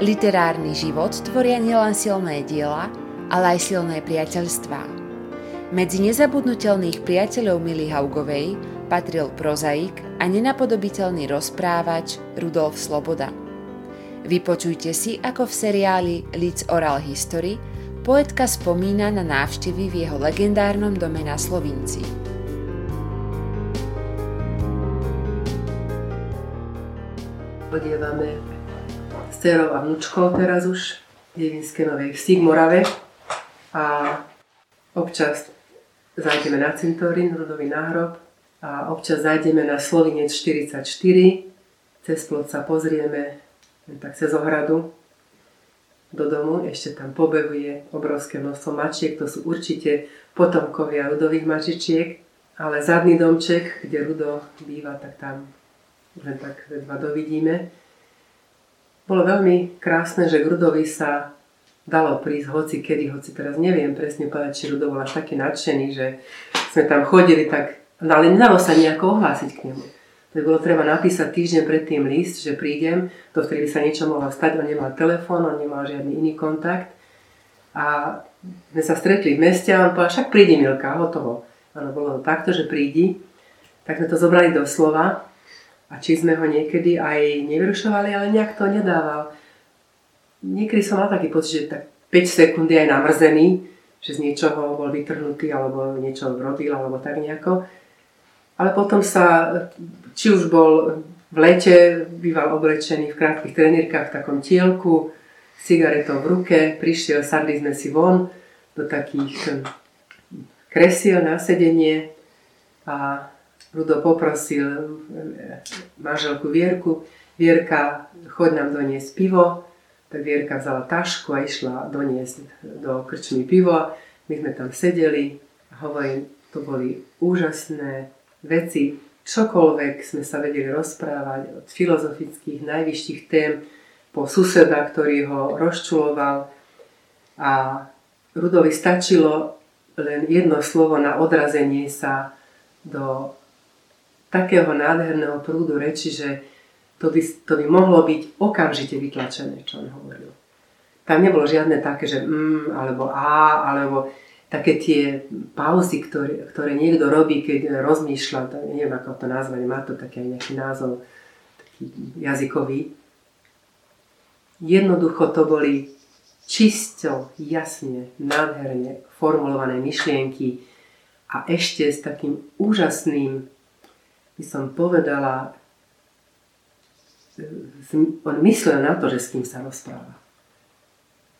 Literárny život tvoria nielen silné diela, ale aj silné priateľstvá. Medzi nezabudnutelných priateľov Mily Haugovej patril prozaik a nenapodobiteľný rozprávač Rudolf Sloboda. Vypočujte si, ako v seriáli Lids Oral History poetka spomína na návštevy v jeho legendárnom dome na Slovinci. Odievame dcerou a vnúčkou teraz už Devinské Novej vsi v Morave. A občas zajdeme na cintorín, rodový náhrob a občas zajdeme na Slovinec 44, cez plot sa pozrieme tak cez ohradu do domu, ešte tam pobehuje obrovské množstvo mačiek, to sú určite potomkovia rudových mačičiek, ale zadný domček, kde Rudo býva, tak tam len tak dva dovidíme. Bolo veľmi krásne, že k Rudovi sa dalo prísť hoci kedy, hoci teraz neviem presne povedať, či Rudo bol až taký nadšený, že sme tam chodili tak, ale nedalo sa nejako ohlásiť k nemu. To bolo treba napísať týždeň predtým list, že prídem, to vtedy sa niečo mohlo stať, on nemal telefón, on nemal žiadny iný kontakt. A sme sa stretli v meste a on povedal, však prídi Milka, hotovo. Áno, bolo to takto, že prídi. Tak sme to zobrali do slova a či sme ho niekedy aj nevyrušovali, ale nejak to nedával. Niekedy som mal taký pocit, že tak 5 sekúnd je aj namrzený, že z niečoho bol vytrhnutý alebo niečo rodil alebo tak nejako. Ale potom sa, či už bol v lete, býval oblečený v krátkých trenírkach v takom tielku, cigaretou v ruke, prišiel, sadli sme si von do takých kresiel na sedenie a Rudo poprosil eh, manželku Vierku, Vierka, choď nám doniesť pivo. Tak Vierka vzala tašku a išla doniesť do krčmy pivo. My sme tam sedeli a hovorím, to boli úžasné veci. Čokoľvek sme sa vedeli rozprávať od filozofických najvyšších tém po suseda, ktorý ho rozčuloval. A Rudovi stačilo len jedno slovo na odrazenie sa do takého nádherného prúdu reči, že to by, to by mohlo byť okamžite vytlačené, čo on hovoril. Tam nebolo žiadne také, že mm, alebo a, alebo také tie pauzy, ktoré, ktoré niekto robí, keď rozmýšľa, to, neviem ako to nazvať, má to taký nejaký názov taký jazykový. Jednoducho to boli čisto, jasne, nádherne formulované myšlienky a ešte s takým úžasným by som povedala, on myslel na to, že s kým sa rozpráva.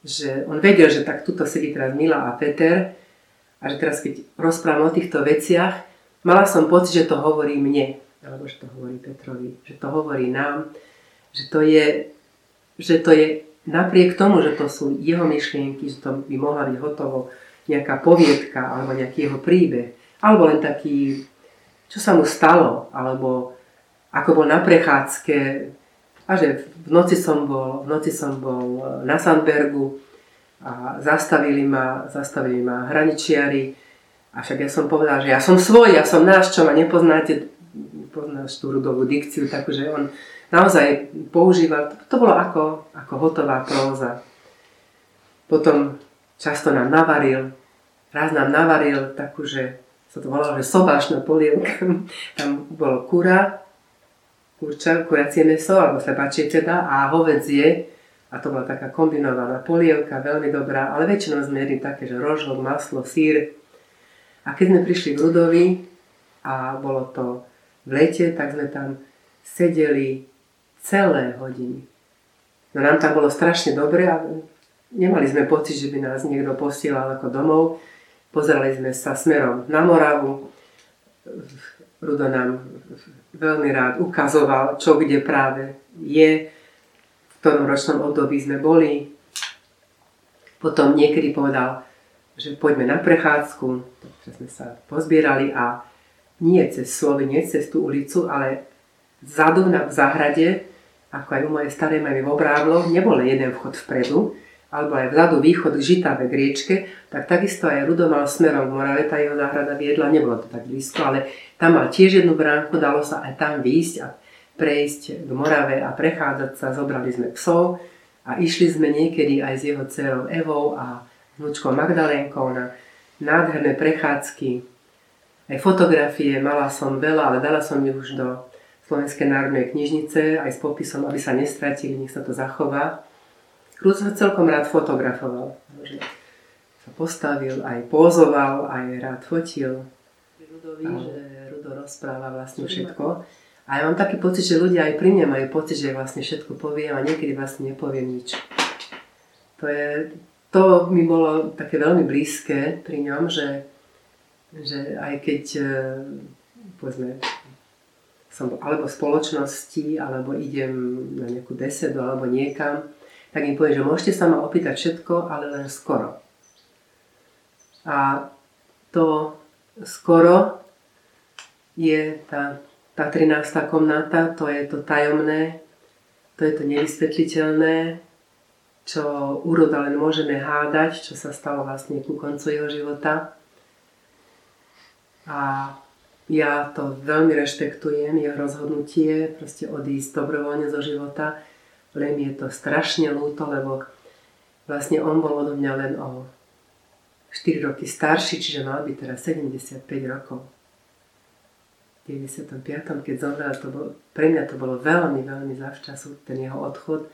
Že on vedel, že tak tuto sedí teraz Mila a Peter a že teraz keď rozprávam o týchto veciach, mala som pocit, že to hovorí mne, alebo že to hovorí Petrovi, že to hovorí nám, že to je, že to je napriek tomu, že to sú jeho myšlienky, že to by mohla byť hotovo nejaká poviedka alebo nejaký jeho príbeh, alebo len taký čo sa mu stalo, alebo ako bol na prechádzke. A že v noci som bol, v noci som bol e, na Sandbergu a zastavili ma, zastavili ma hraničiari. A však ja som povedal, že ja som svoj, ja som náš, čo ma nepoznáte, poznáš tú rudovú dikciu, takže on naozaj používal, to bolo ako, ako hotová próza. Potom často nám navaril, raz nám navaril takú, že sa to volalo, že sobášna polievka. Tam bolo kura, kurča, kuracie meso, alebo slepačie teda, a hovedzie. A to bola taká kombinovaná polievka, veľmi dobrá, ale väčšinou sme jedli také, že rožok, maslo, sír. A keď sme prišli v Rudovi a bolo to v lete, tak sme tam sedeli celé hodiny. No nám tam bolo strašne dobre a nemali sme pocit, že by nás niekto posielal ako domov. Pozerali sme sa smerom na Moravu. Rudo nám veľmi rád ukazoval, čo kde práve je, v ktorom ročnom období sme boli. Potom niekedy povedal, že poďme na prechádzku, takže sme sa pozbierali a nie cez slovy, nie cez tú ulicu, ale vzadu na, v záhrade, ako aj u mojej starej mamy v Obrávloch, nebol jeden vchod vpredu, alebo aj vzadu východ k Žitave k riečke, tak takisto aj Rudo mal smerom k Morave, tá jeho záhrada viedla, nebolo to tak blízko, ale tam mal tiež jednu bránku, dalo sa aj tam výjsť a prejsť k Morave a prechádzať sa, zobrali sme psov a išli sme niekedy aj s jeho dcerou Evou a vnúčkou Magdalénkou na nádherné prechádzky. Aj fotografie mala som veľa, ale dala som ju už do Slovenskej národnej knižnice aj s popisom, aby sa nestratili, nech sa to zachová. Sa celkom rád fotografoval. Že sa postavil, aj pózoval, aj rád fotil. Rudovi, že Rudo rozpráva vlastne všetko. A ja mám taký pocit, že ľudia aj pri mne majú pocit, že vlastne všetko poviem a niekedy vlastne nepoviem nič. To, je, to mi bolo také veľmi blízke pri ňom, že, že aj keď e, povedzme, som alebo v spoločnosti, alebo idem na nejakú besedu, alebo niekam, tak im poviem, že môžete sa ma opýtať všetko, ale len skoro. A to skoro je tá tá 13. komnata, to je to tajomné, to je to nevysvetliteľné, čo úroda len môžeme hádať, čo sa stalo vlastne ku koncu jeho života. A ja to veľmi rešpektujem, jeho rozhodnutie, proste odísť dobrovoľne zo života, len je to strašne ľúto, lebo vlastne on bol odo mňa len o 4 roky starší, čiže mal byť teraz 75 rokov. 95. keď zomrel, to bol, pre mňa to bolo veľmi, veľmi zavčasu, ten jeho odchod.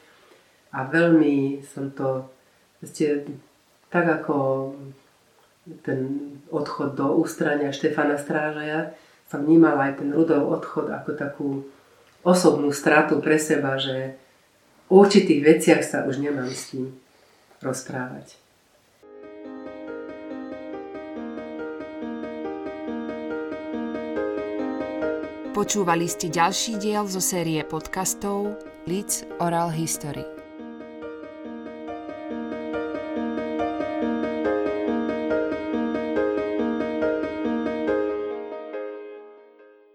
A veľmi som to, ste, tak ako ten odchod do ústrania Štefana Strážaja, som vnímala aj ten Rudov odchod ako takú osobnú stratu pre seba, že o určitých veciach sa už nemám s tým rozprávať. Počúvali ste ďalší diel zo série podcastov Leeds Oral History.